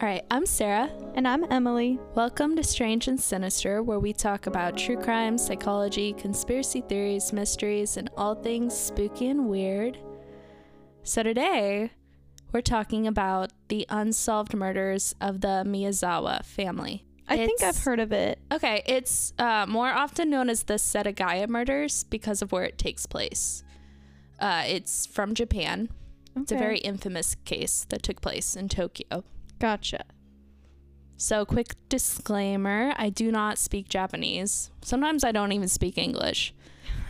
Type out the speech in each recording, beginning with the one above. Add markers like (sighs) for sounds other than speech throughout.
All right, I'm Sarah. And I'm Emily. Welcome to Strange and Sinister, where we talk about true crime, psychology, conspiracy theories, mysteries, and all things spooky and weird. So today, we're talking about the unsolved murders of the Miyazawa family. I think I've It's- heard of it. Okay, it's uh, more often known as the Setagaya murders because of where it takes place. Uh, it's from Japan. It's a Okay. very infamous case that took place in Tokyo. Gotcha. So, quick disclaimer I do not speak Japanese. Sometimes I don't even speak English.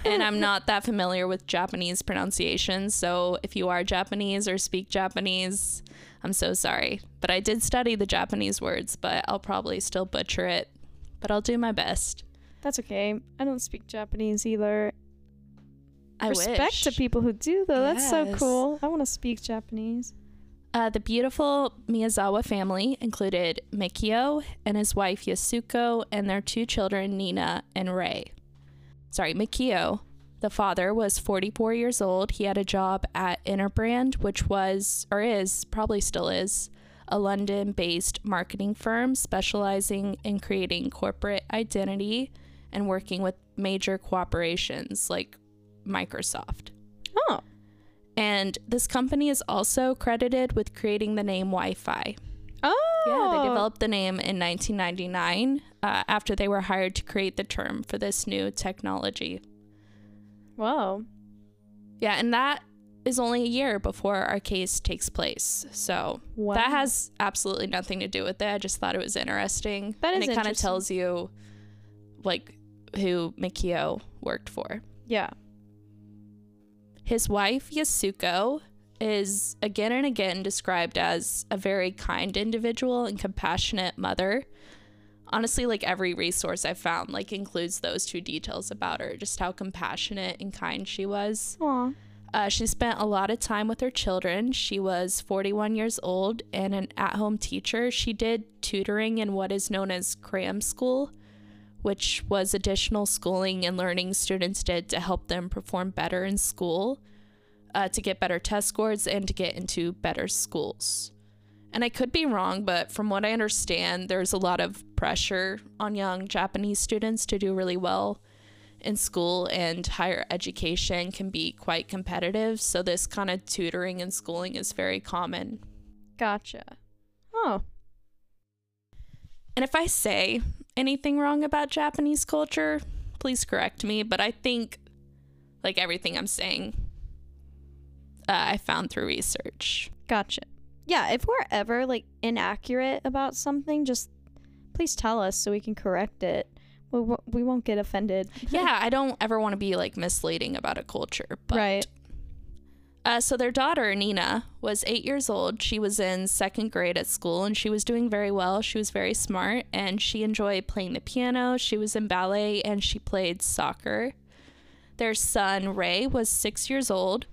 And I'm not that (laughs) familiar with Japanese pronunciations. So, if you are Japanese or speak Japanese, I'm so sorry. But I did study the Japanese words, but I'll probably still butcher it. But I'll do my best. That's okay. I don't speak Japanese either. I Respect wish. to people who do, though. That's so cool. I want to speak Japanese. Uh, the beautiful Miyazawa family included Mikio and his wife Yasuko and their two children, Nina and Rei. Sorry, Mikio, the father, was 44 years old. He had a job at Interbrand, which was, or is, probably still is, a London based marketing firm specializing in creating corporate identity and working with major corporations like Microsoft. Oh, And this company is also credited with creating the name Wi Fi. oh, Yeah, they developed the name in 1999 uh, after they were hired to create the term for this new technology. Whoa, Yeah, and that is only a year before our case takes place. So wow. that has absolutely nothing to do with it. I just thought it was interesting. That and it kind of tells you like who Mikio worked for. yeah. His wife, Yasuko, is again and again described as a very kind individual and compassionate mother. Honestly, like every resource I found like includes those two details about her, just how compassionate and kind she was. Aw. Uh, she spent a lot of time with her children. She was 41 years old and an at home teacher. She did tutoring in what is known as cram school, which was additional schooling and learning students did to help them perform better in school, uh, to get better test scores, and to get into better schools. And I could be wrong, but from what I understand, there's a lot of pressure on young Japanese students to do really well in school and higher education can be quite competitive. So, this kind of tutoring and schooling is very common. Gotcha. Oh, And if I say anything wrong about Japanese culture, please correct me. But I think, like everything I'm saying, uh, I found through research. gotcha. Yeah, if we're ever like inaccurate about something, just please tell us so we can correct it. We, wo- we won't get offended. yeah, (laughs) I don't ever want to be like misleading about a culture. But, Right. Uh, so their daughter Nina was eight years old. She was in second grade at school, and she was doing very well. She was very smart, and she enjoyed playing the piano. She was in ballet, and she played soccer. Their son Rei was six years old,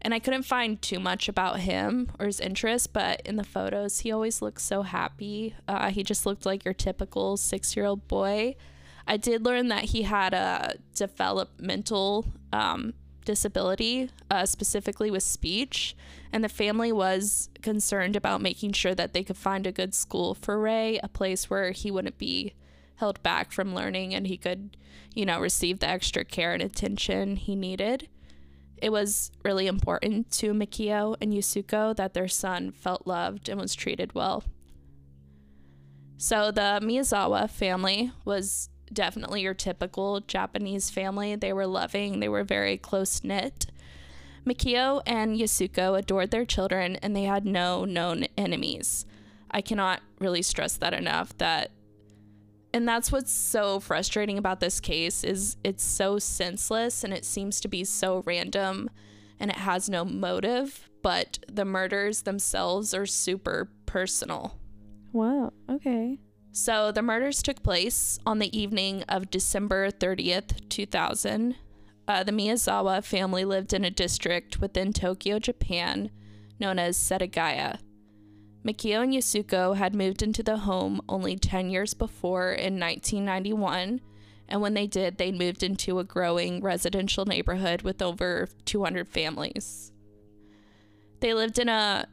and I couldn't find too much about him or his interests, but in the photos, he always looked so happy. Uh, he just looked like your typical six-year-old boy. I did learn that he had a developmental um, disability, uh, specifically with speech, and the family was concerned about making sure that they could find a good school for Rei, a place where he wouldn't be held back from learning and he could, you know, receive the extra care and attention he needed. It was really important to Mikio and Yasuko that their son felt loved and was treated well. So the Miyazawa family was definitely your typical Japanese family. They were loving, they were very close knit. Mikio and Yasuko adored their children and they had no known enemies. I cannot really stress that enough that and that's what's so frustrating about this case is it's so senseless and it seems to be so random and it has no motive, but the murders themselves are super personal. Wow. Okay. So the murders took place on the evening of December 30th, 2000. Uh, the Miyazawa family lived in a district within Tokyo, Japan, known as Setagaya. Mikio and Yasuko had moved into the home only 10 years before in 1991, and when they did, they moved into a growing residential neighborhood with over 200 families. They lived in a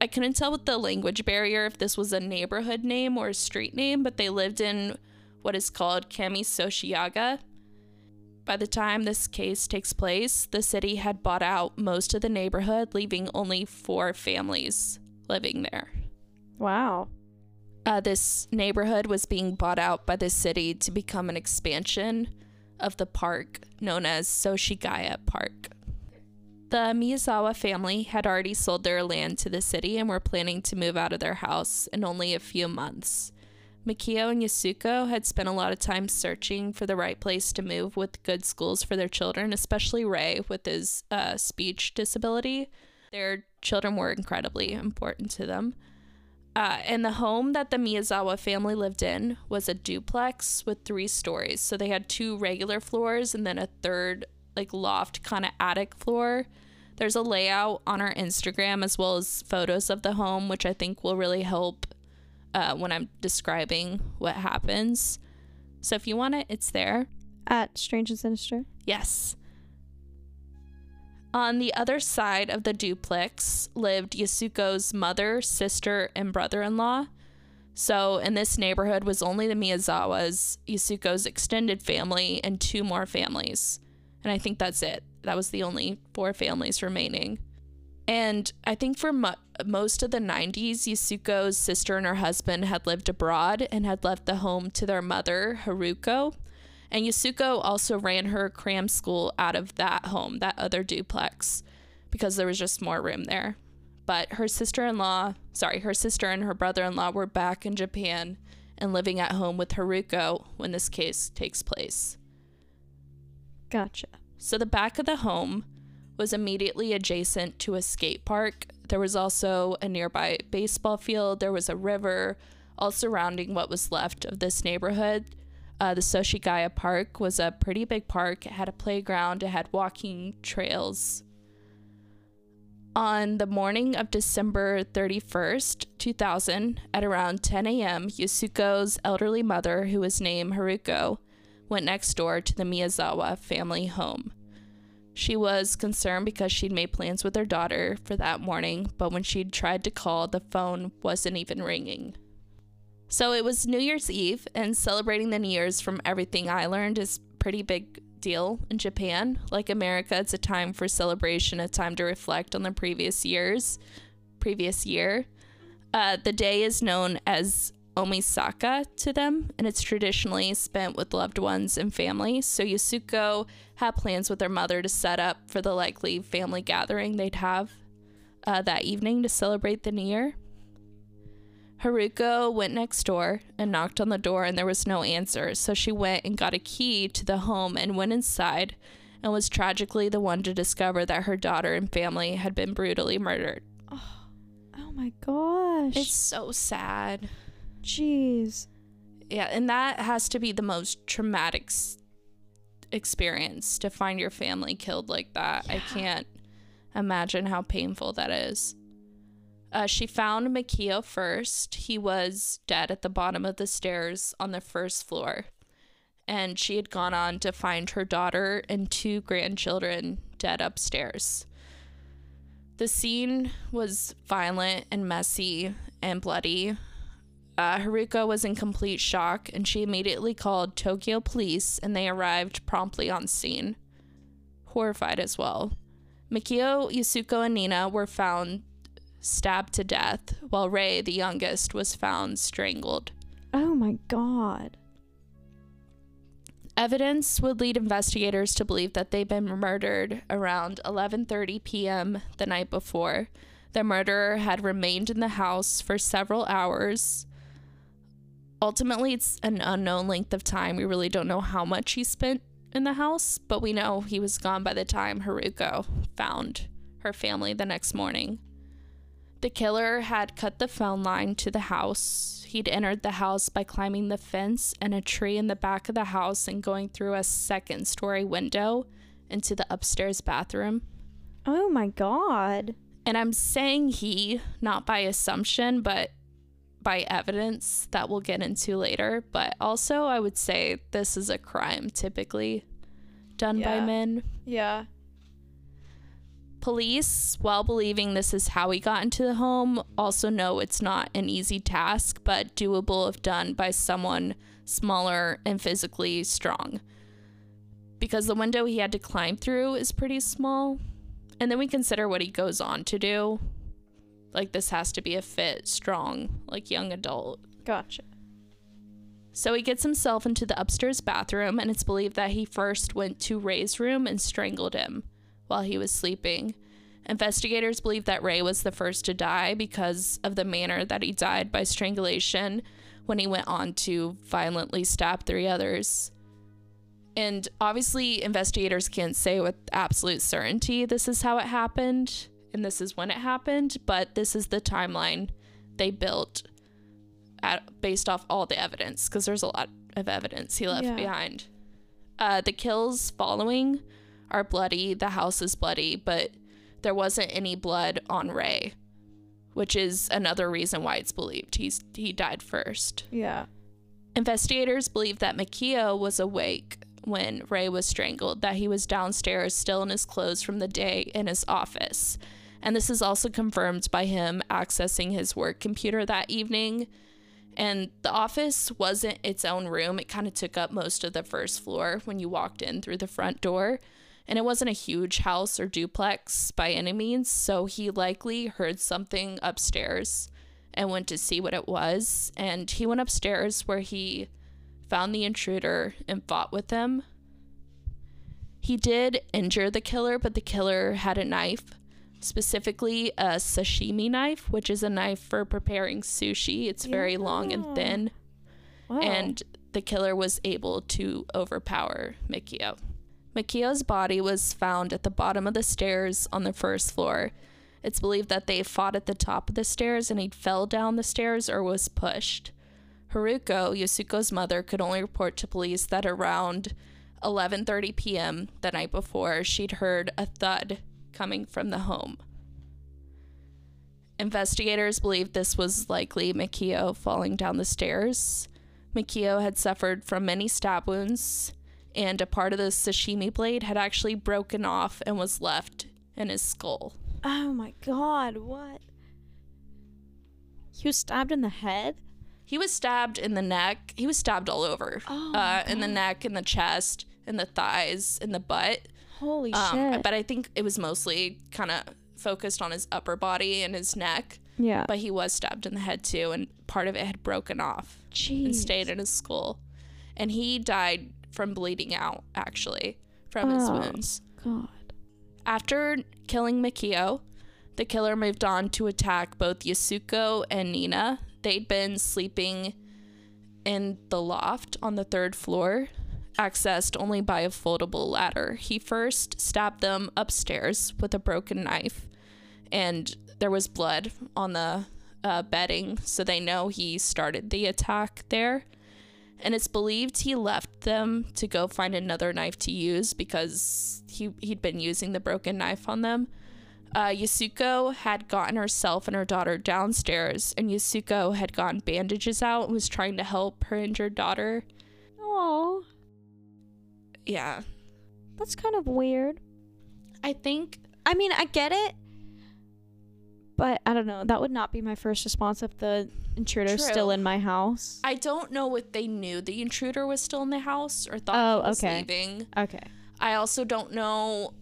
I couldn't tell with the language barrier if this was a neighborhood name or a street name, but they lived in what is called Kamisoshigaya. By the time this case takes place, the city had bought out most of the neighborhood, leaving only four families living there. Wow. Uh, this neighborhood was being bought out by the city to become an expansion of the park known as Soshigaya Park. The Miyazawa family had already sold their land to the city and were planning to move out of their house in only a few months. Mikio and Yasuko had spent a lot of time searching for the right place to move with good schools for their children, especially Rei with his uh, speech disability. Their children were incredibly important to them. Uh, and the home that the Miyazawa family lived in was a duplex with three stories. So they had two regular floors and then a third, like, loft kind of attic floor. There's a layout on our Instagram as well as photos of the home, which I think will really help uh, when I'm describing what happens. So if you want it, it's there. At Strange and Sinister. Yes. On the other side of the duplex lived Yasuko's mother, sister, and brother in law. So in this neighborhood was only the Miyazawas, Yasuko's extended family, and two more families. And I think that's it. That was the only four families remaining. And I think for mo- most of the 90s, Yasuko's sister and her husband had lived abroad and had left the home to their mother, Haruko. And Yasuko also ran her cram school out of that home, that other duplex, because there was just more room there. But her sister in law, sorry, her sister and her brother in law were back in Japan and living at home with Haruko when this case takes place. Gotcha. So the back of the home was immediately adjacent to a skate park. There was also a nearby baseball field, there was a river, all surrounding what was left of this neighborhood. Uh, the Soshigaya Park was a pretty big park. It had a playground, it had walking trails. On the morning of December 31st, 2000, at around 10 a.m., Yasuko's elderly mother, who was named Haruko, went next door to the Miyazawa family home. She was concerned because she'd made plans with her daughter for that morning, but when she'd tried to call, the phone wasn't even ringing. So it was New Year's Eve, and celebrating the New Year's, from everything I learned, is pretty big deal in Japan. Like America, it's a time for celebration, a time to reflect on the previous years, previous year. Uh, the day is known as Omisoka to them, and it's traditionally spent with loved ones and family. So Yasuko had plans with her mother to set up for the likely family gathering they'd have uh, that evening to celebrate the new year. Haruko went next door and knocked on the door, and there was no answer. So she went and got a key to the home and went inside, and was tragically the one to discover that her daughter and family had been brutally murdered. Oh my gosh. It's so sad. Jeez. Yeah, and that has to be the most traumatic s- experience to find your family killed like that. I can't imagine how painful that is. Uh, she found Mikio first. He was dead at the bottom of the stairs on the first floor. And she had gone on to find her daughter and two grandchildren dead upstairs. The scene was violent and messy and bloody. Uh, Haruko was in complete shock and she immediately called Tokyo police and they arrived promptly on scene. Horrified as well. Mikio, Yasuko, and Nina were found stabbed to death, while Rei, the youngest, was found strangled. Oh my god. Evidence would lead investigators to believe that they'd been murdered around 11:30 p.m. the night before. The murderer had remained in the house for several hours. Ultimately, it's an unknown length of time. We really don't know how much he spent in the house, but we know he was gone by the time Haruko found her family the next morning. The killer had cut the phone line to the house. He'd entered the house by climbing the fence and a tree in the back of the house and going through a second story window into the upstairs bathroom. Oh my god. And I'm saying he, not by assumption, but by evidence that we'll get into later. But also, I would say this is a crime typically done by men. Yeah. Police, while believing this is how he got into the home, also know it's not an easy task, but doable if done by someone smaller and physically strong. Because the window he had to climb through is pretty small. And then we consider what he goes on to do. Like, this has to be a fit, strong, like young adult. Gotcha. So he gets himself into the upstairs bathroom, and it's believed that he first went to Rei's room and strangled him while he was sleeping. Investigators believe that Rei was the first to die because of the manner that he died by strangulation when he went on to violently stab three others. And obviously, investigators can't say with absolute certainty this is how it happened and this is when it happened, but this is the timeline they built at, based off all the evidence because there's a lot of evidence he left Yeah. behind. Uh, the kills following are bloody. The house is bloody, but there wasn't any blood on Rei, which is another reason why it's believed he's he died first. Yeah. Investigators believe that Mikio was awake when Rei was strangled, that he was downstairs still in his clothes from the day in his office. And this is also confirmed by him accessing his work computer that evening. And the office wasn't its own room, it kind of took up most of the first floor when you walked in through the front door. And it wasn't a huge house or duplex by any means, so he likely heard something upstairs and went to see what it was. And he went upstairs where he found the intruder and fought with him. He did injure the killer, but the killer had a knife, specifically a sashimi knife, which is a knife for preparing sushi. It's very long and thin, Wow. and the killer was able to overpower Mikio. Mikio's body was found at the bottom of the stairs on the first floor. It's believed that they fought at the top of the stairs and he fell down the stairs or was pushed. Haruko, Yasuko's mother, could only report to police that around 11:30 p.m. the night before, she'd heard a thud coming from the home. Investigators believe this was likely Mikio falling down the stairs. Mikio had suffered from many stab wounds, and a part of the sashimi blade had actually broken off and was left in his skull. oh my god, what? He was stabbed in the head? He was stabbed in the neck. He was stabbed all over. Oh uh, in the neck, in the chest, in the thighs, in the butt. Holy Um, shit. but I think it was mostly kind of focused on his upper body and his neck. yeah. But he was stabbed in the head too, and part of it had broken off and stayed in his skull. And he died from bleeding out, actually, from his Oh. wounds. God. After killing Mikio, the killer moved on to attack both Yasuko and Nina. They'd been sleeping in the loft on the third floor, accessed only by a foldable ladder. He first stabbed them upstairs with a broken knife, and there was blood on the uh, bedding, so they know he started the attack there. And it's believed he left them to go find another knife to use because he, he'd been using the broken knife on them. Uh, Yasuko had gotten herself and her daughter downstairs, and Yasuko had gotten bandages out and was trying to help her injured daughter. Oh, Yeah. that's kind of weird. I think I mean, I get it, but I don't know. That would not be my first response if the intruder's True. still in my house. I don't know if they knew the intruder was still in the house or thought Oh, he was okay. leaving. Okay. I also don't know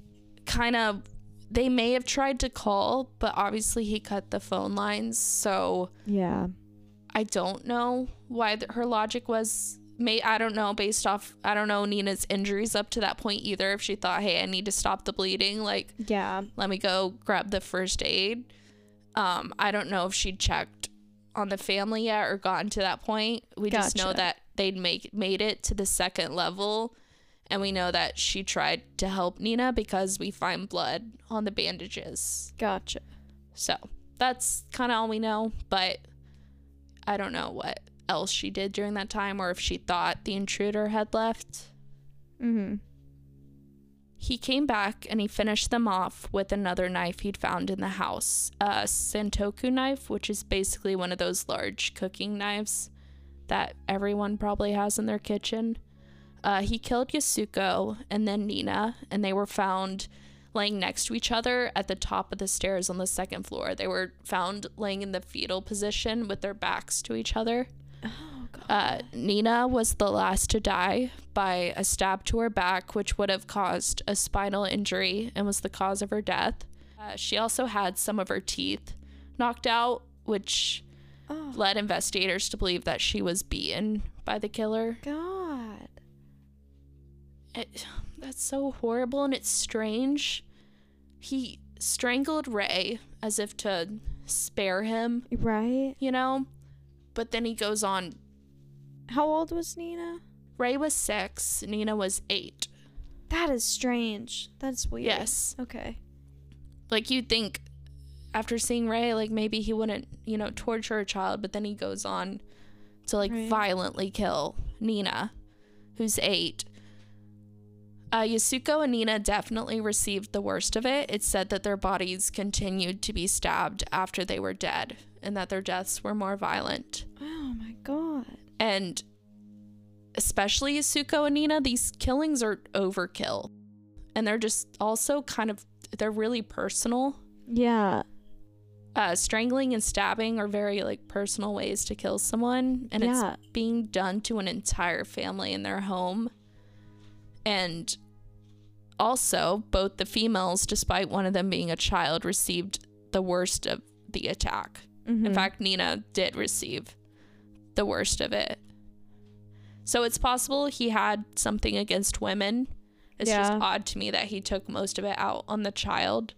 kind of they may have tried to call, but obviously he cut the phone lines, so Yeah. I don't know why th- her logic was may I don't know based off I don't know Nina's injuries up to that point either if she thought hey I need to stop the bleeding like Yeah. let me go grab the first aid um I don't know if she'd checked on the family yet or gotten to that point we just know that they'd make made it to the second level and we know that she tried to help Nina because we find blood on the bandages Gotcha. so that's kind of all we know, but I don't know what else she did during that time or if she thought the intruder had left. Mm-hmm. He came back and he finished them off with another knife he'd found in the house a Santoku knife, which is basically one of those large cooking knives that everyone probably has in their kitchen. Uh, he killed Yasuko and then Nina, and they were found laying next to each other at the top of the stairs on the second floor. They were found laying in the fetal position with their backs to each other. Oh god. Uh, Nina was the last to die by a stab to her back, which would have caused a spinal injury and was the cause of her death. Uh, she also had some of her teeth knocked out, which oh led investigators to believe that she was beaten by the killer. god. It, that's so horrible and it's strange. He strangled Rei as if to spare him, Right? you know? But then he goes on. How old was Nina? Rei was six, Nina was eight. That is strange. That's weird. Yes. Okay. Like you'd think after seeing Rei, like maybe he wouldn't, you know, torture a child, but then he goes on to like Right. violently kill Nina, who's eight. Uh, Yasuko and Nina definitely received the worst of it. It said that their bodies continued to be stabbed after they were dead and that their deaths were more violent. Oh my god. And especially Yasuko and Nina, these killings are overkill. And they're just also kind of, they're really personal. Yeah. uh, strangling and stabbing are very like personal ways to kill someone and Yeah. it's being done to an entire family in their home and also both the females despite one of them being a child received the worst of the attack in Mhm. fact nina did receive the worst of it so it's possible he had something against women it's just odd to me that he took most of it out on the child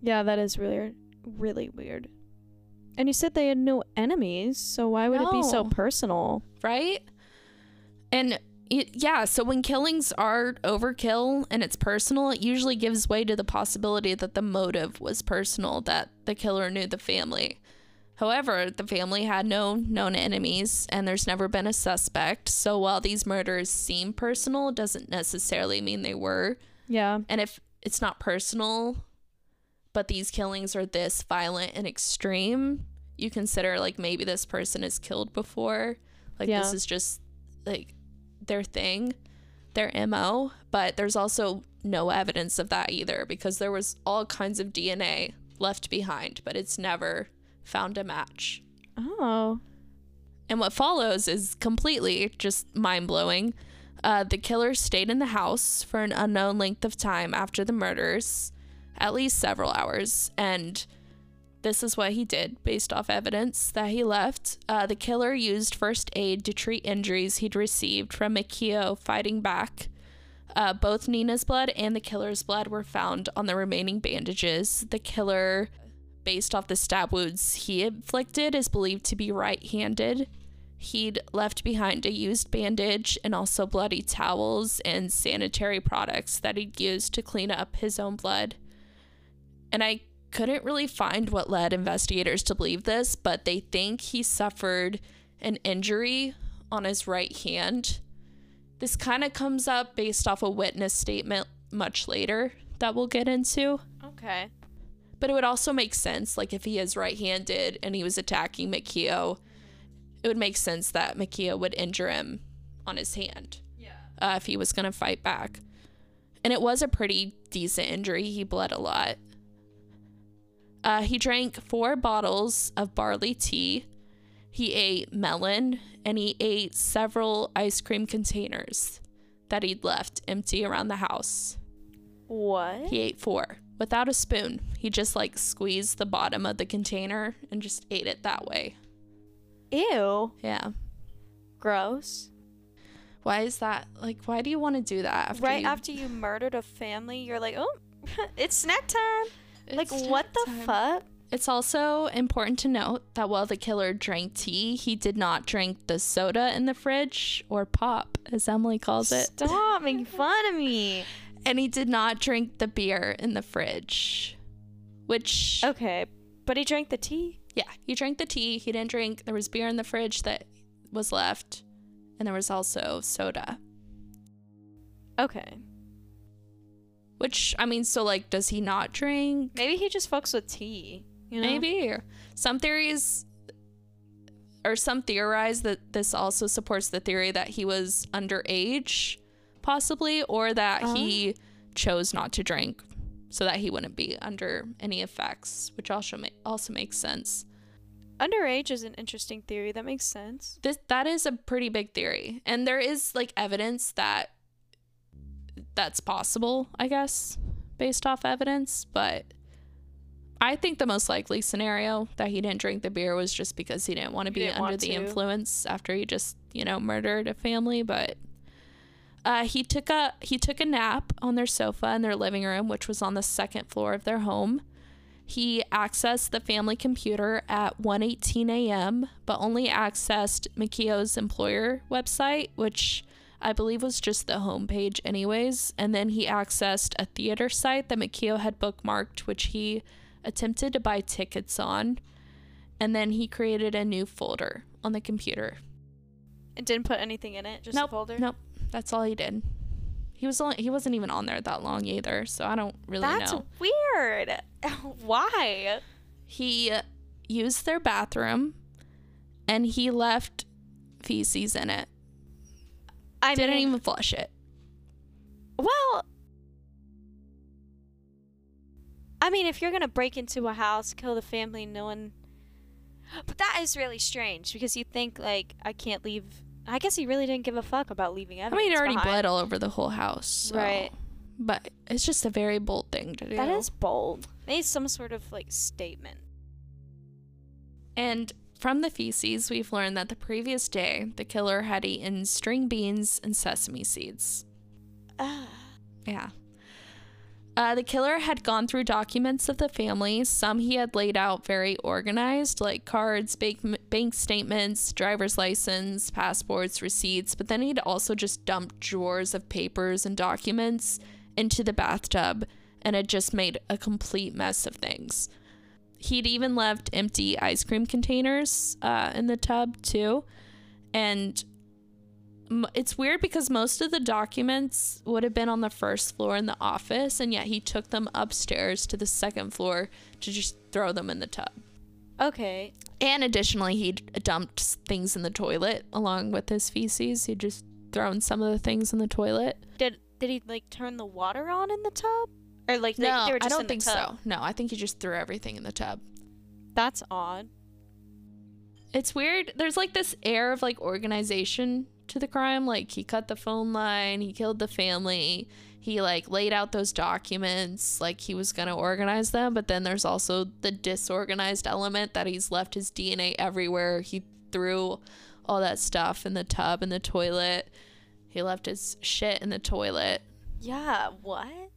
Yeah, that is really really weird. And you said they had no enemies, so why would it be so personal? right? And it, yeah, so when killings are overkill and it's personal, it usually gives way to the possibility that the motive was personal, that the killer knew the family. However, the family had no known enemies and there's never been a suspect. So while these murders seem personal, it doesn't necessarily mean they were. Yeah. And if it's not personal, but these killings are this violent and extreme, you consider like maybe this person is killed before. Like Yeah. this is just like their thing, their MO. But there's also no evidence of that either because there was all kinds of DNA left behind, but it's never found a match. Oh. And what follows is completely just mind blowing. Uh, the killer stayed in the house for an unknown length of time after the murders, at least several hours. And this is what he did based off evidence that he left. Uh, the killer used first aid to treat injuries he'd received from Mikio fighting back. Uh, both Nina's blood and the killer's blood were found on the remaining bandages. The killer, based off the stab wounds he inflicted, is believed to be right handed. He'd left behind a used bandage and also bloody towels and sanitary products that he'd used to clean up his own blood. And I couldn't really find what led investigators to believe this, but they think he suffered an injury on his right hand. This kind of comes up based off a witness statement much later that we'll get into. Okay. But it would also make sense, like if he is right-handed and he was attacking Mikio, it would make sense that Mikio would injure him on his hand Yeah. uh, if he was going to fight back. And it was a pretty decent injury. He bled a lot. Uh, he drank four bottles of barley tea. He ate melon and he ate several ice cream containers that he'd left empty around the house. What? He ate four without a spoon. He just like squeezed the bottom of the container and just ate it that way. Ew. Yeah. Gross. Why is that? Like, why do you want to do that? After right you- after you murdered a family, you're like, oh, (laughs) it's snack time. Like, what the time. fuck? It's also important to note that while the killer drank tea, he did not drink the soda in the fridge or pop, as Emily calls it. Stop making (laughs) fun of me. And he did not drink the beer in the fridge. Which, Okay, but he drank the tea. yeah, he drank the tea. He didn't drink, there was beer in the fridge that was left. And there was also soda. Okay. Which, I mean, so like, does he not drink? Maybe he just fucks with tea. You know? Maybe. Some theories or some theorize that this also supports the theory that he was underage, possibly, or that he uh-huh. chose not to drink so that he wouldn't be under any effects, which also ma- also makes sense. Underage is an interesting theory. That makes sense. This that is a pretty big theory, and there is like evidence that that's possible, I guess, based off evidence, but I think the most likely scenario that he didn't drink the beer was just because he didn't want to He be under the to. influence after he just, you know, murdered a family, but uh, he took a he took a nap on their sofa in their living room, which was on the second floor of their home. He accessed the family computer at 1:18 a.m., but only accessed Mikio's employer website, which I believe was just the homepage anyways, and then he accessed a theater site that Mikio had bookmarked, which he attempted to buy tickets on, and then he created a new folder on the computer. It didn't put anything in it. Just nope, a folder. Nope, that's all he did. He was only he wasn't even on there that long either, so I don't really That's know. weird. (laughs) Why? He used their bathroom, and he left feces in it. I Didn't mean, even flush it. Well, I mean, if you're gonna break into a house, kill the family, no one. But that is really strange because you think like I can't leave. I guess he really didn't give a fuck about leaving evidence. I mean, it already behind. bled all over the whole house. so- Right. But it's just a very bold thing to do. That is bold. Made some sort of like statement. And from the feces, we've learned that the previous day, the killer had eaten string beans and sesame seeds. Ah. Yeah. Uh, the killer had gone through documents of the family. Some he had laid out very organized, like cards, bank, bank statements, driver's license, passports, receipts. But then he'd also just dumped drawers of papers and documents into the bathtub and had just made a complete mess of things. He'd even left empty ice cream containers uh, in the tub, too. And m- it's weird because most of the documents would have been on the first floor in the office, and yet he took them upstairs to the second floor to just throw them in the tub. Okay. And additionally, he'd dumped things in the toilet along with his feces. He'd just thrown some of the things in the toilet. Did did he like turn the water on in the tub? Or like no, they were I don't think so. No, I think he just threw everything in the tub. That's odd. It's weird. There's like this air of like organization to the crime. Like he cut the phone line, he killed the family, he like laid out those documents like he was going to organize them, but then there's also the disorganized element that he's left his DNA everywhere. He threw all that stuff in the tub in the toilet. He left his shit in the toilet. Yeah. What?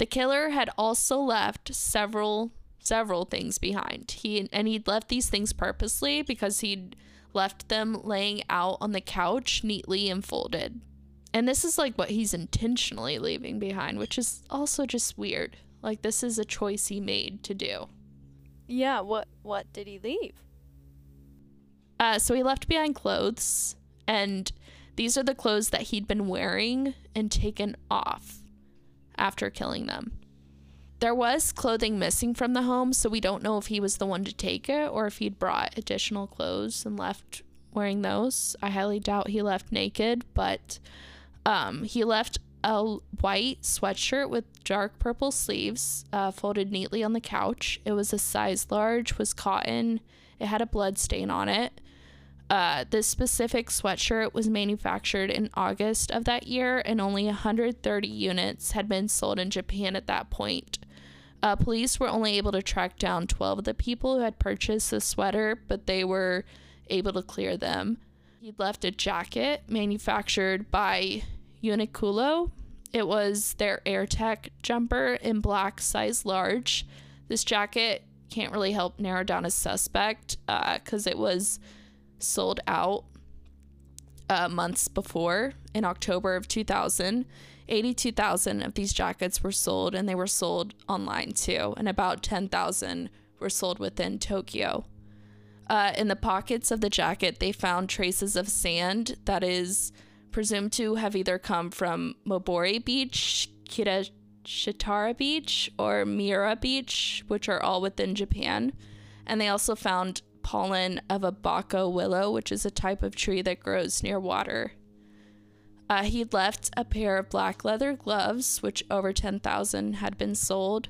The killer had also left several several things behind. He and he'd left these things purposely because he'd left them laying out on the couch neatly and folded. And this is like what he's intentionally leaving behind, which is also just weird. Like this is a choice he made to do. Yeah. What What did he leave? Uh, so he left behind clothes, and these are the clothes that he'd been wearing and taken off after killing them. There was clothing missing from the home, so we don't know if he was the one to take it or if he'd brought additional clothes and left wearing those. I highly doubt he left naked, but um, he left a white sweatshirt with dark purple sleeves uh, folded neatly on the couch. It was a size large, was cotton. It had a blood stain on it. Uh, this specific sweatshirt was manufactured in August of that year, and only 130 units had been sold in Japan at that point. Uh, police were only able to track down 12 of the people who had purchased the sweater, but they were able to clear them. He'd left a jacket manufactured by Uniqlo. It was their AirTech jumper in black, size large. This jacket can't really help narrow down a suspect because it was sold out uh, months before in October of 2000. 82,000 of these jackets were sold and they were sold online too, and about 10,000 were sold within Tokyo. Uh, in the pockets of the jacket, they found traces of sand that is presumed to have either come from Mobori Beach, Kirashitara Beach, or Mira Beach, which are all within Japan. And they also found pollen of a bako willow, which is a type of tree that grows near water. Uh, he left a pair of black leather gloves, which over 10,000 had been sold.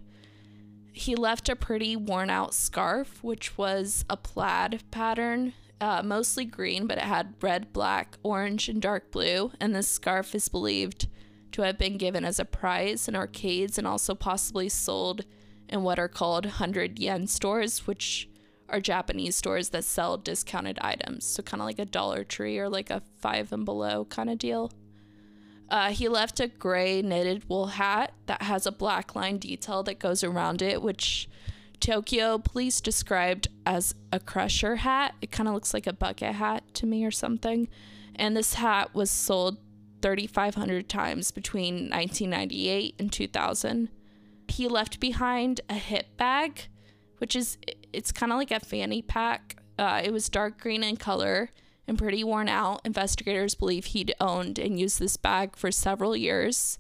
He left a pretty worn out scarf, which was a plaid pattern, uh, mostly green, but it had red, black, orange, and dark blue. And this scarf is believed to have been given as a prize in arcades and also possibly sold in what are called 100 yen stores, which are Japanese stores that sell discounted items. So, kind of like a Dollar Tree or like a five and below kind of deal. Uh, he left a gray knitted wool hat that has a black line detail that goes around it, which Tokyo police described as a crusher hat. It kind of looks like a bucket hat to me or something. And this hat was sold 3,500 times between 1998 and 2000. He left behind a hip bag, which is, it's kind of like a fanny pack. Uh, it was dark green in color and pretty worn out. Investigators believe he'd owned and used this bag for several years,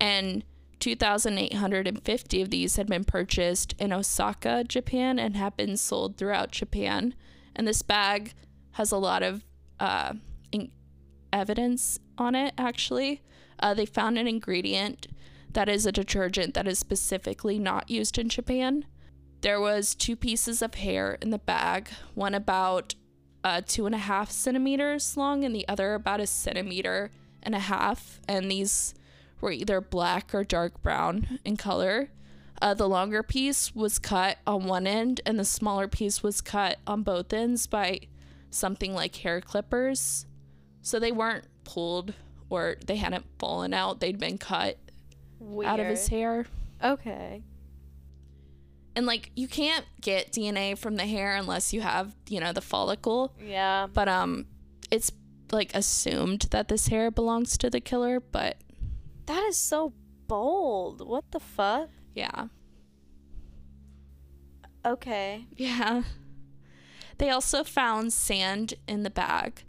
and 2,850 of these had been purchased in Osaka, Japan, and have been sold throughout Japan. And this bag has a lot of uh, in- evidence on it, actually. Uh, they found an ingredient that is a detergent that is specifically not used in Japan. There was two pieces of hair in the bag, one about uh, two and a half centimeters long and the other about a centimeter and a half. And these were either black or dark brown in color. Uh, the longer piece was cut on one end, and the smaller piece was cut on both ends by something like hair clippers. So they weren't pulled or they hadn't fallen out, they'd been cut Weird. out of his hair. Okay. And like you can't get DNA from the hair unless you have, you know, the follicle. Yeah. But um it's like assumed that this hair belongs to the killer, but That is so bold. What the fuck? yeah. Okay. Yeah. They also found sand in the bag.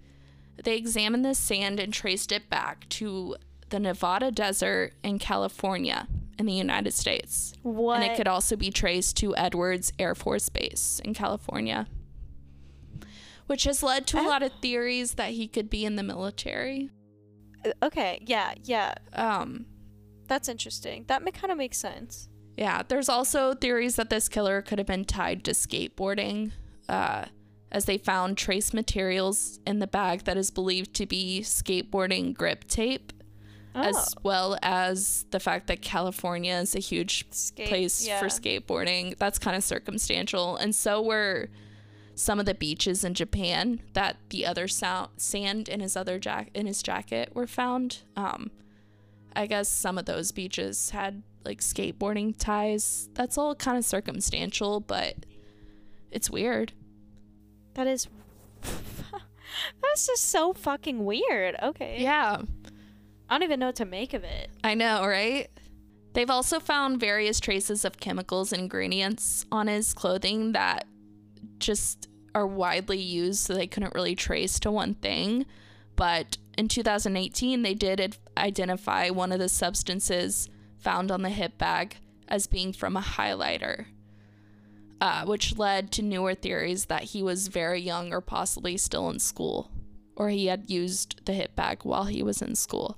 They examined the sand and traced it back to the Nevada desert in California in the United States. What? And it could also be traced to Edwards Air Force Base in California, which has led to a lot of theories that he could be in the military. Uh, okay. Yeah. Yeah. Um, That's interesting. That kind of makes sense. yeah, there's also theories that this killer could have been tied to skateboarding, uh, as they found trace materials in the bag that is believed to be skateboarding grip tape, as Oh. well as the fact that California is a huge Skate- place yeah. for skateboarding. That's kind of circumstantial. And so were some of the beaches in Japan that the other sand in his other jack in his jacket were found. Um, I guess some of those beaches had like skateboarding ties. That's all kind of circumstantial, but it's weird. That is. (laughs) That's just so fucking weird. Okay. Yeah. I don't even know what to make of it. I know, right? They've also found various traces of chemicals and ingredients on his clothing that just are widely used, so they couldn't really trace to one thing. But in 2018, they did identify one of the substances found on the hip bag as being from a highlighter, uh, which led to newer theories that he was very young or possibly still in school, or he had used the hip bag while he was in school.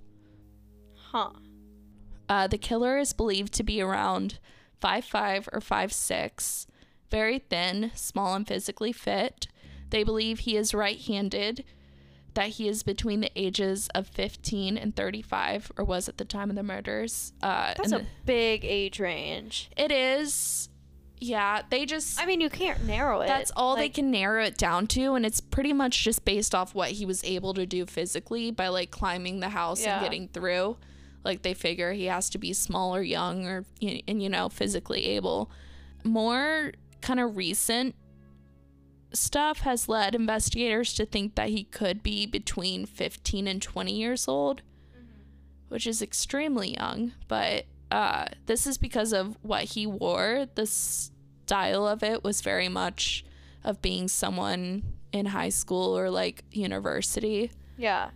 Huh. Uh, the killer is believed to be around 5'5 or 5'6, very thin, small, and physically fit. They believe he is right handed, that he is between the ages of 15 and 35, or was at the time of the murders. Uh, That's a big age range. it is, yeah, they just. I mean, you can't narrow it. that's all they can narrow it down to, and it's pretty much just based off what he was able to do physically by like climbing the house Yeah. and getting through. Like they figure he has to be small or young or and you know physically able. More kind of recent stuff has led investigators to think that he could be between 15 and 20 years old, which is extremely young. But uh, this is because of what he wore. The style of it was very much of being someone in high school or like university. Yeah.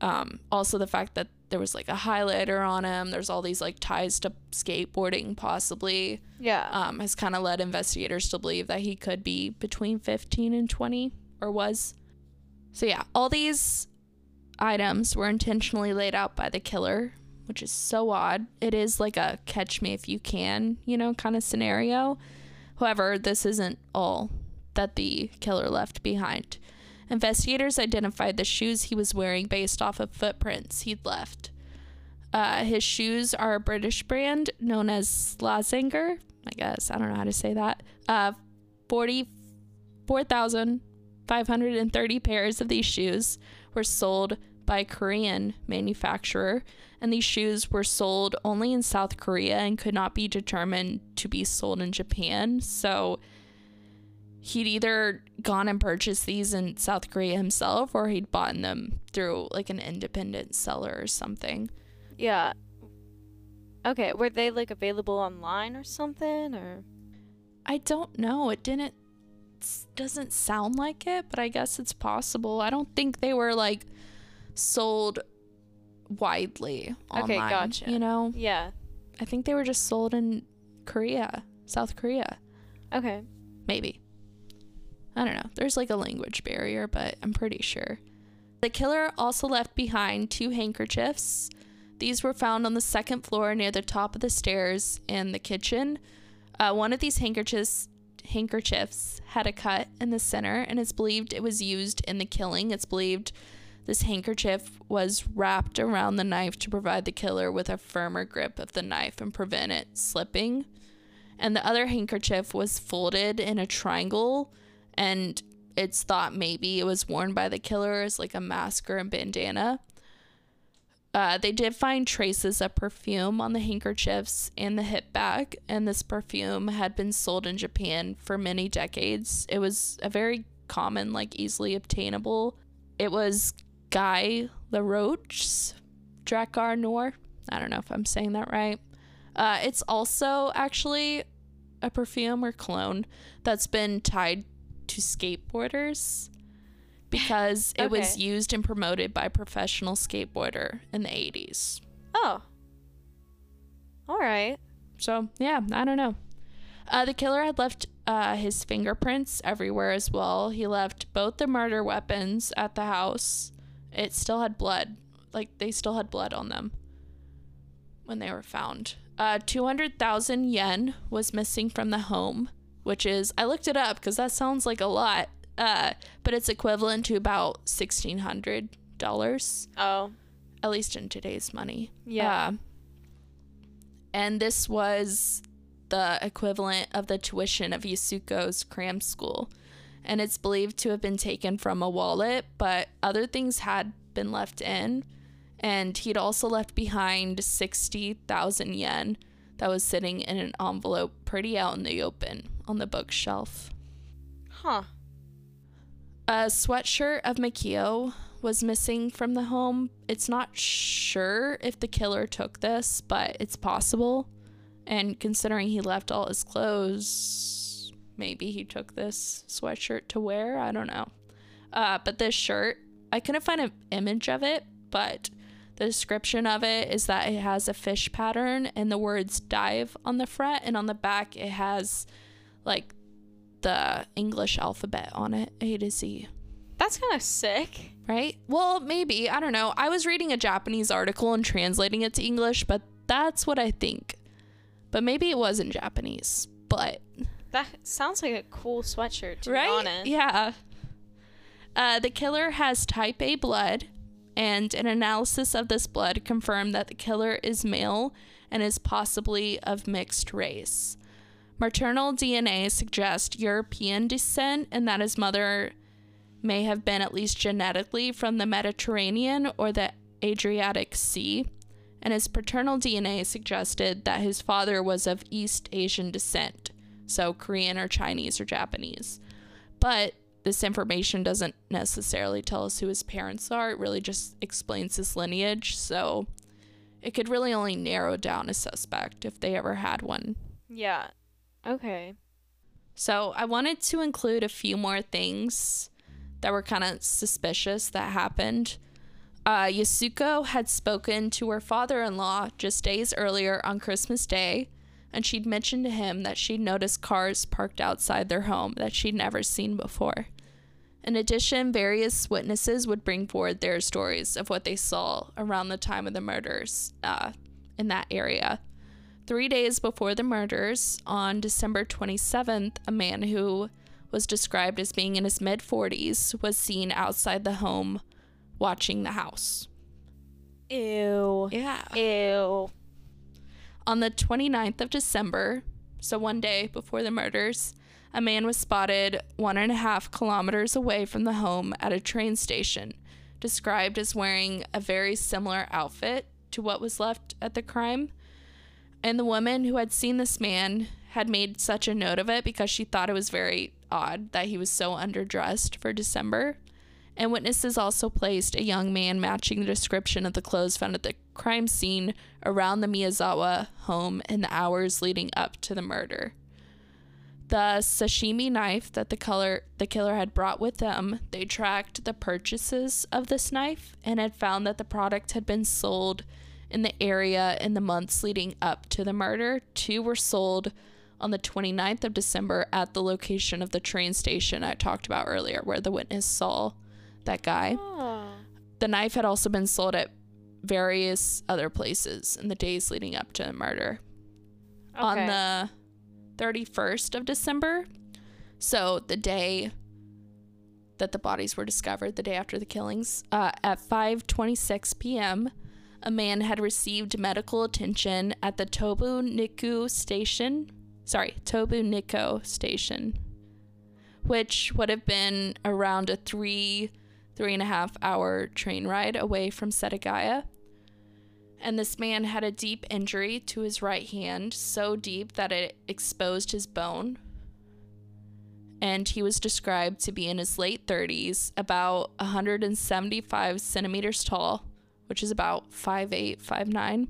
Um, also, the fact that there was like a highlighter on him, there's all these like ties to skateboarding, possibly Yeah. um, has kind of led investigators to believe that he could be between 15 and 20 or was. So, yeah, all these items were intentionally laid out by the killer, which is so odd. It is like a catch me if you can, you know, kind of scenario. However, this isn't all that the killer left behind. Investigators identified the shoes he was wearing based off of footprints he'd left. Uh, his shoes are a British brand known as Slazenger. I guess. I don't know how to say that. Uh, 44,530 pairs of these shoes were sold by a Korean manufacturer, and these shoes were sold only in South Korea and could not be determined to be sold in Japan. So he'd either gone and purchased these in South Korea himself or he'd bought them through like an independent seller or something. Yeah. Okay, were they like available online or something or I don't know. It didn't doesn't sound like it, but I guess it's possible. I don't think they were like sold widely online. Okay, gotcha. You know? Yeah. I think they were just sold in Korea, South Korea. Okay. Maybe. I don't know. There's like a language barrier, but I'm pretty sure. The killer also left behind two handkerchiefs. These were found on the second floor near the top of the stairs in the kitchen. Uh, one of these handkerchiefs handkerchiefs had a cut in the center, and it's believed it was used in the killing. It's believed this handkerchief was wrapped around the knife to provide the killer with a firmer grip of the knife and prevent it slipping. And the other handkerchief was folded in a triangle, and it's thought maybe it was worn by the killer as like a mask or a bandana. Uh, they did find traces of perfume on the handkerchiefs and the hip bag, and this perfume had been sold in Japan for many decades. It was a very common, like easily obtainable. It was Guy Laroche's Drakkar Noir. I don't know if I'm saying that right. Uh, it's also actually a perfume or cologne that's been tied to skateboarders because (laughs) it Okay. was used and promoted by a professional skateboarder in the 80s. Oh. All right. So, yeah, I don't know. Uh, the killer had left uh, his fingerprints everywhere as well. He left both the murder weapons at the house. It still had blood. Like, they still had blood on them when they were found. Uh, 200,000 yen was missing from the home, which is, I looked it up because that sounds like a lot, uh, but it's equivalent to about $1,600, Oh. at least in today's money. Yeah. Uh, and this was the equivalent of the tuition of Yasuko's cram school. And it's believed to have been taken from a wallet, but other things had been left in. And he'd also left behind 60,000 yen that was sitting in an envelope pretty out in the open on the bookshelf. Huh. A sweatshirt of Mikio was missing from the home. It's not sure if the killer took this, but it's possible. And considering he left all his clothes, maybe he took this sweatshirt to wear. I don't know. Uh, but this shirt, I couldn't find an image of it, but the description of it is that it has a fish pattern and the words dive on the front, and on the back, it has like the English alphabet on it, A to Z. That's kind of sick. Right? Well, maybe. I don't know. I was reading a Japanese article and translating it to English, but that's what I think. But maybe it was in Japanese. But That sounds like a cool sweatshirt, to right? be honest. Yeah. Uh, the killer has type A blood, and an analysis of this blood confirmed that the killer is male and is possibly of mixed race. Maternal DNA suggests European descent and that his mother may have been at least genetically from the Mediterranean or the Adriatic Sea, and his paternal DNA suggested that his father was of East Asian descent, so Korean or Chinese or Japanese. But this information doesn't necessarily tell us who his parents are, it really just explains his lineage, so it could really only narrow down a suspect if they ever had one. Yeah. Okay. So I wanted to include a few more things that were kind of suspicious that happened. Uh, Yasuko had spoken to her father in law just days earlier on Christmas Day, and she'd mentioned to him that she'd noticed cars parked outside their home that she'd never seen before. In addition, various witnesses would bring forward their stories of what they saw around the time of the murders uh, in that area. Three days before the murders, on December 27th, a man who was described as being in his mid 40s was seen outside the home watching the house. Ew. Yeah. Ew. On the 29th of December, so one day before the murders, a man was spotted one and a half kilometers away from the home at a train station, described as wearing a very similar outfit to what was left at the crime. And the woman who had seen this man had made such a note of it because she thought it was very odd that he was so underdressed for December. And witnesses also placed a young man matching the description of the clothes found at the crime scene around the Miyazawa home in the hours leading up to the murder. The sashimi knife that the color the killer had brought with them, they tracked the purchases of this knife and had found that the product had been sold in the area in the months leading up to the murder. Two were sold on the 29th of December at the location of the train station I talked about earlier where the witness saw that guy. Oh. The knife had also been sold at various other places in the days leading up to the murder. On the 31st of December, so the day that the bodies were discovered, the day after the killings, uh, at 5:26 p.m., a man had received medical attention at the Tobu Niku station. Sorry, Tobu Nikko station, which would have been around a three three and a half hour train ride away from Setagaya. And this man had a deep injury to his right hand, so deep that it exposed his bone. And he was described to be in his late 30s, about 175 centimeters tall, which is about 5'8, 5'9.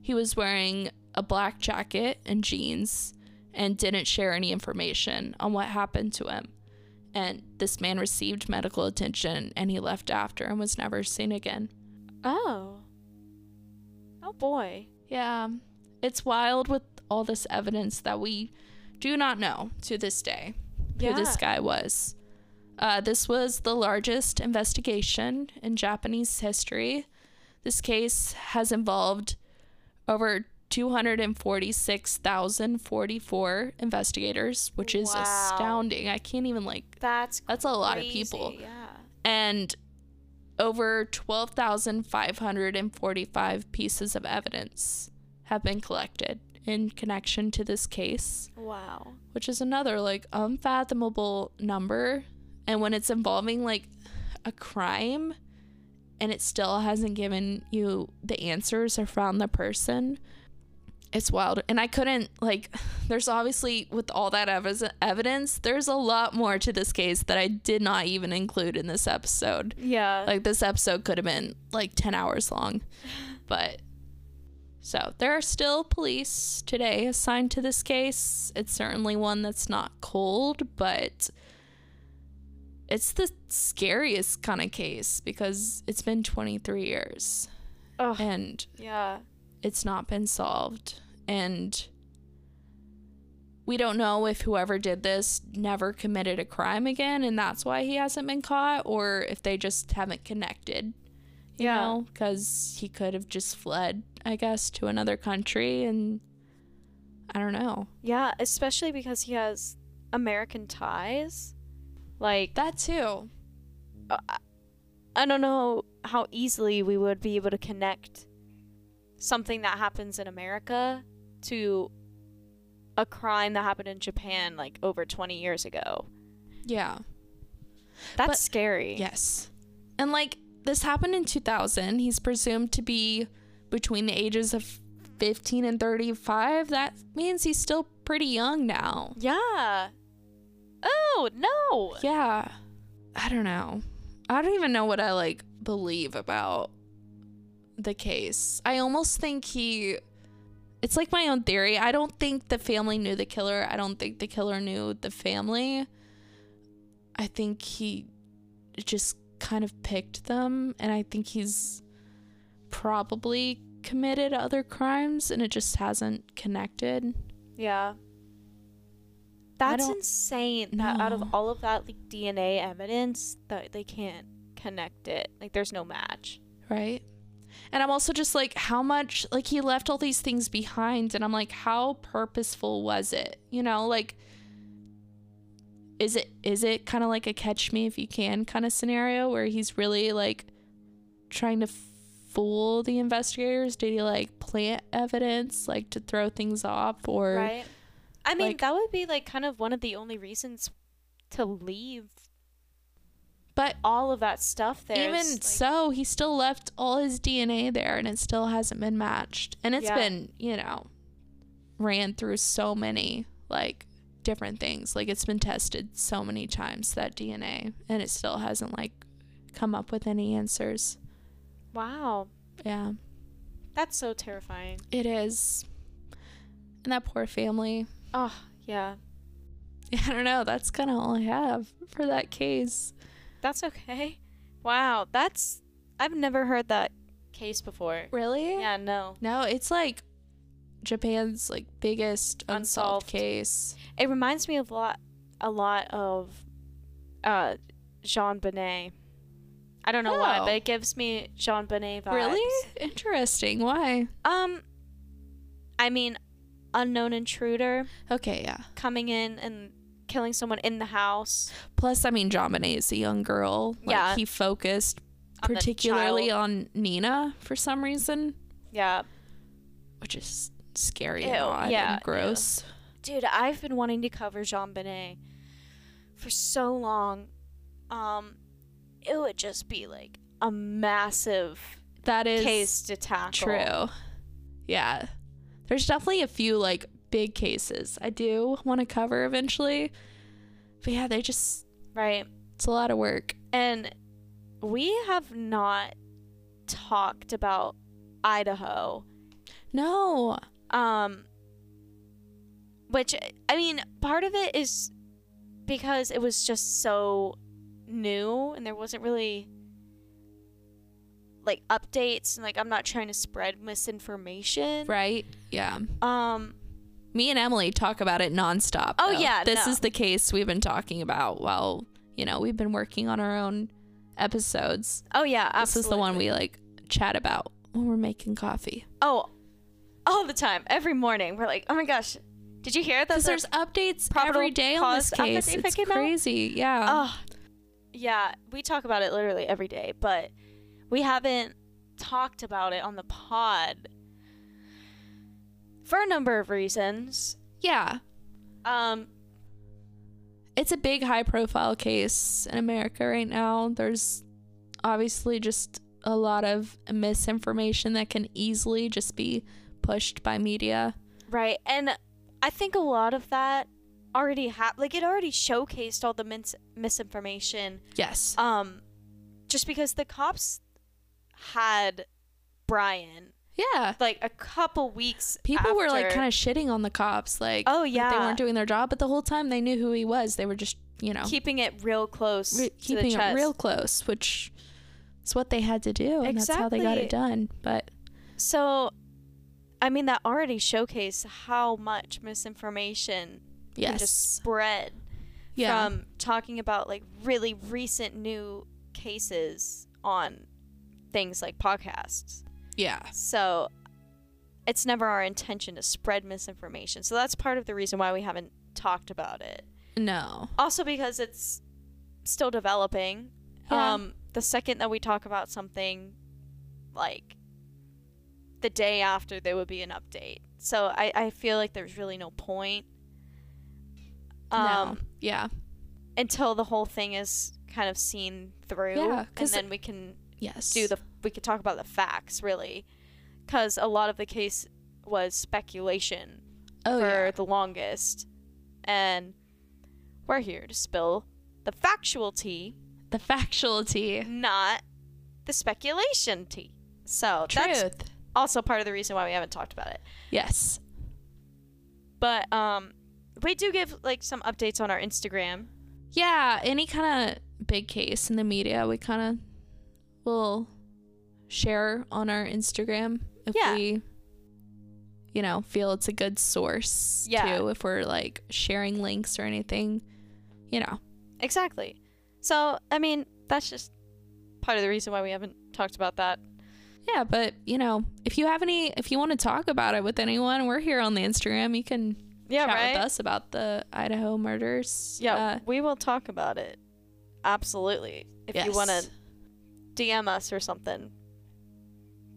He was wearing a black jacket and jeans and didn't share any information on what happened to him and this man received medical attention and he left after and was never seen again. Oh. Oh boy. Yeah, it's wild with all this evidence that we do not know to this day who this guy was. Uh, this was the largest investigation in Japanese history. This case has involved over 246,044 investigators, which is Wow. astounding. I can't even like That's That's a lot of people. Yeah. and over 12,545 pieces of evidence have been collected in connection to this case, Wow. which is another like unfathomable number. And when it's involving like a crime and it still hasn't given you the answers or found the person, it's wild. And I couldn't like (sighs) there's obviously with all that ev- evidence, there's a lot more to this case that I did not even include in this episode. Yeah. Like this episode could have been like 10 hours long. But so there are still police today assigned to this case. It's certainly one that's not cold, but it's the scariest kind of case because it's been 23 years oh. and Yeah. It's not been solved. And we don't know if whoever did this never committed a crime again and that's why he hasn't been caught or if they just haven't connected. You Yeah. know, because he could have just fled, I guess, to another country and I don't know. Yeah, especially because he has American ties. Like That too. Uh, I don't know how easily we would be able to connect something that happens in America to a crime that happened in Japan like over 20 years ago. Yeah. That's But- scary. Yes. And like this happened in 2000. He's presumed to be between the ages of 15 and 35. That means he's still pretty young now. Yeah. Oh, no. Yeah. I don't know. I don't even know what I like believe about the case. I almost think he it's like my own theory. I don't think the family knew the killer. I don't think the killer knew the family. I think he just kind of picked them and I think he's probably committed other crimes and it just hasn't connected. Yeah. That's insane. That out of all of that like DNA evidence, that they can't connect it. Like there's no match. right? And I'm also just like, how much, like, he left all these things behind, and I'm like, how purposeful was it? You know, like, is it is it kind of like a catch me if you can kind of scenario where he's really like trying to fool the investigators? Did he like plant evidence like to throw things off or right. I mean, like- that would be like kind of one of the only reasons to leave but all of that stuff there. even like- so he still left all his dna there and it still hasn't been matched. And it's Yeah. been you know ran through so many like different things. Like it's been tested so many times that dna and it still hasn't like come up with any answers. Wow, yeah. That's so terrifying. it is. And that poor family. Oh yeah, (laughs) i don't know. That's kind of all i have for that case that's okay. Wow, that's I've never heard that case before. really Yeah, no. no it's like japan's like biggest unsolved Unsolved. case It reminds me of a lot, a lot of, uh, JonBenét. I don't know why, Oh. but it gives me JonBenét vibes. Really? Interesting. Why? Um, I mean, unknown intruder Okay, yeah. coming in and killing someone in the house. Plus, I mean, JonBenét is a young girl. Like, Yeah. He focused on particularly on Nina for some reason, Yeah, which is scary Ew, and odd yeah, and gross. dude, I've been wanting to cover JonBenét for so long. Um, it would just be like a massive That is case to tackle. true. Yeah. There's definitely a few like big cases I do want to cover eventually. But yeah, they just, right? it's a lot of work. And we have not talked about Idaho. No. Um which I mean, part of it is because it was just so new and there wasn't really like updates and like I'm not trying to spread misinformation. Right? Yeah. Um Me and Emily talk about it nonstop. Oh, though. yeah, this no. is the case we've been talking about while you know we've been working on our own episodes. oh yeah, This is the one we like chat about when we're making coffee. Oh, all the time, every morning. We're like, "Oh my gosh, did you hear that Because there's updates every day on this case. It's came out? crazy. Yeah. Oh, yeah. We talk about it literally every day, but we haven't talked about it on the pod for a number of reasons. yeah. Um, It's a big high profile case in America right now. There's obviously just a lot of misinformation that can easily just be pushed by media. right, and I think a lot of that already happened. Like it already showcased all the mis- misinformation. Yes. Um, just because the cops had Brian yeah. like a couple weeks. People were like kind of shitting on the cops, like Oh, yeah, they weren't doing their job, but the whole time they knew who he was. They were just, you know, keeping it real close, re- to the keeping it real close, which is what they had to do, and that's how they got it done. But So, I mean, that already showcased how much misinformation can just spread yeah, from talking about like really recent new cases on things like podcasts. Yeah, So, it's never our intention to spread misinformation. So, that's part of the reason why we haven't talked about it. no, Also, because it's still developing. Yeah. Um, the second that we talk about something, like the day after, there would be an update. So I, I feel like there's really no point. Um, no, yeah, until the whole thing is kind of seen through, Yeah, and then we can yes, do the we could talk about the facts really, because a lot of the case was speculation oh for yeah, the longest. And we're here to spill the factual tea, the factual tea, not the speculation tea. So that's truth, also part of the reason why we haven't talked about it. yes, But um we do give like some updates on our Instagram. yeah. Any kind of big case in the media, we kind of will share on our Instagram if Yeah. we you know, feel it's a good source Yeah. too if we're like sharing links or anything, you know. Exactly. So, I mean, that's just part of the reason why we haven't talked about that. Yeah, but you know, if you have any if you want to talk about it with anyone, we're here on the Instagram. You can Yeah, chat right? with us about the Idaho murders. Yeah, Uh, we will talk about it. Absolutely. If you want to yes. DM us or something.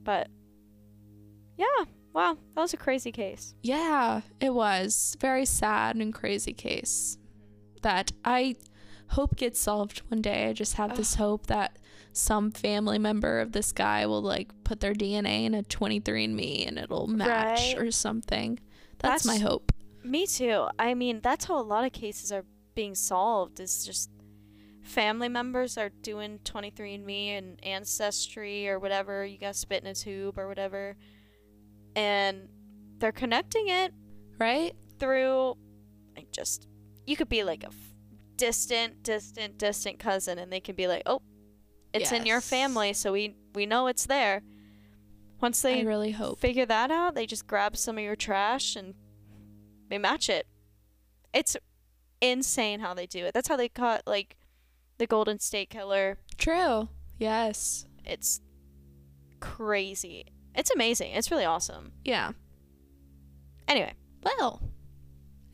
But yeah, wow, that was a crazy case. Yeah, it was very sad and crazy case that I hope gets solved one day. I just have this hope that some family member of this guy will like put their DNA in a 23andMe and it'll match Right. or something. That's, my hope. Me too. I mean, that's how a lot of cases are being solved. Is just family members are doing 23andMe and Ancestry or whatever. You got spit in a tube or whatever, and they're connecting it Right? through like just you could be like a f- distant, distant, distant cousin, and they can be like, oh, it's in your family, so we we know it's there. Once I they really hope. figure that out, they just grab some of your trash and they match it. It's insane how they do it. That's how they caught like the Golden State Killer. True. Yes. It's crazy. It's amazing. It's really awesome. Yeah. Anyway, Well,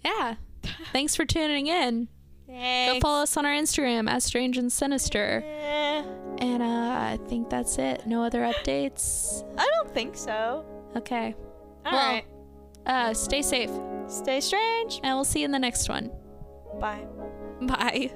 yeah. (laughs) Thanks for tuning in. Go follow us on our Instagram at Strange and Sinister. Eh, And uh, I think that's it. No other updates. I don't think so. Okay. All Well- right. Uh, stay safe, Stay strange. and we'll see you in the next one. Bye. Bye.